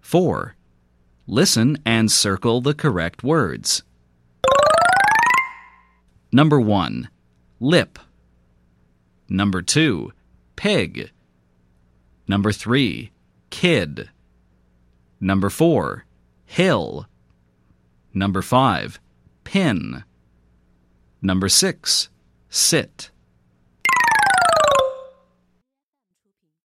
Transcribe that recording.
4. Listen and circle the correct words. Number 1. Lip. Number 2. Pig. Number 3. Kid. Number 4. Hill. Number 5. Pin. Number 6. Sit.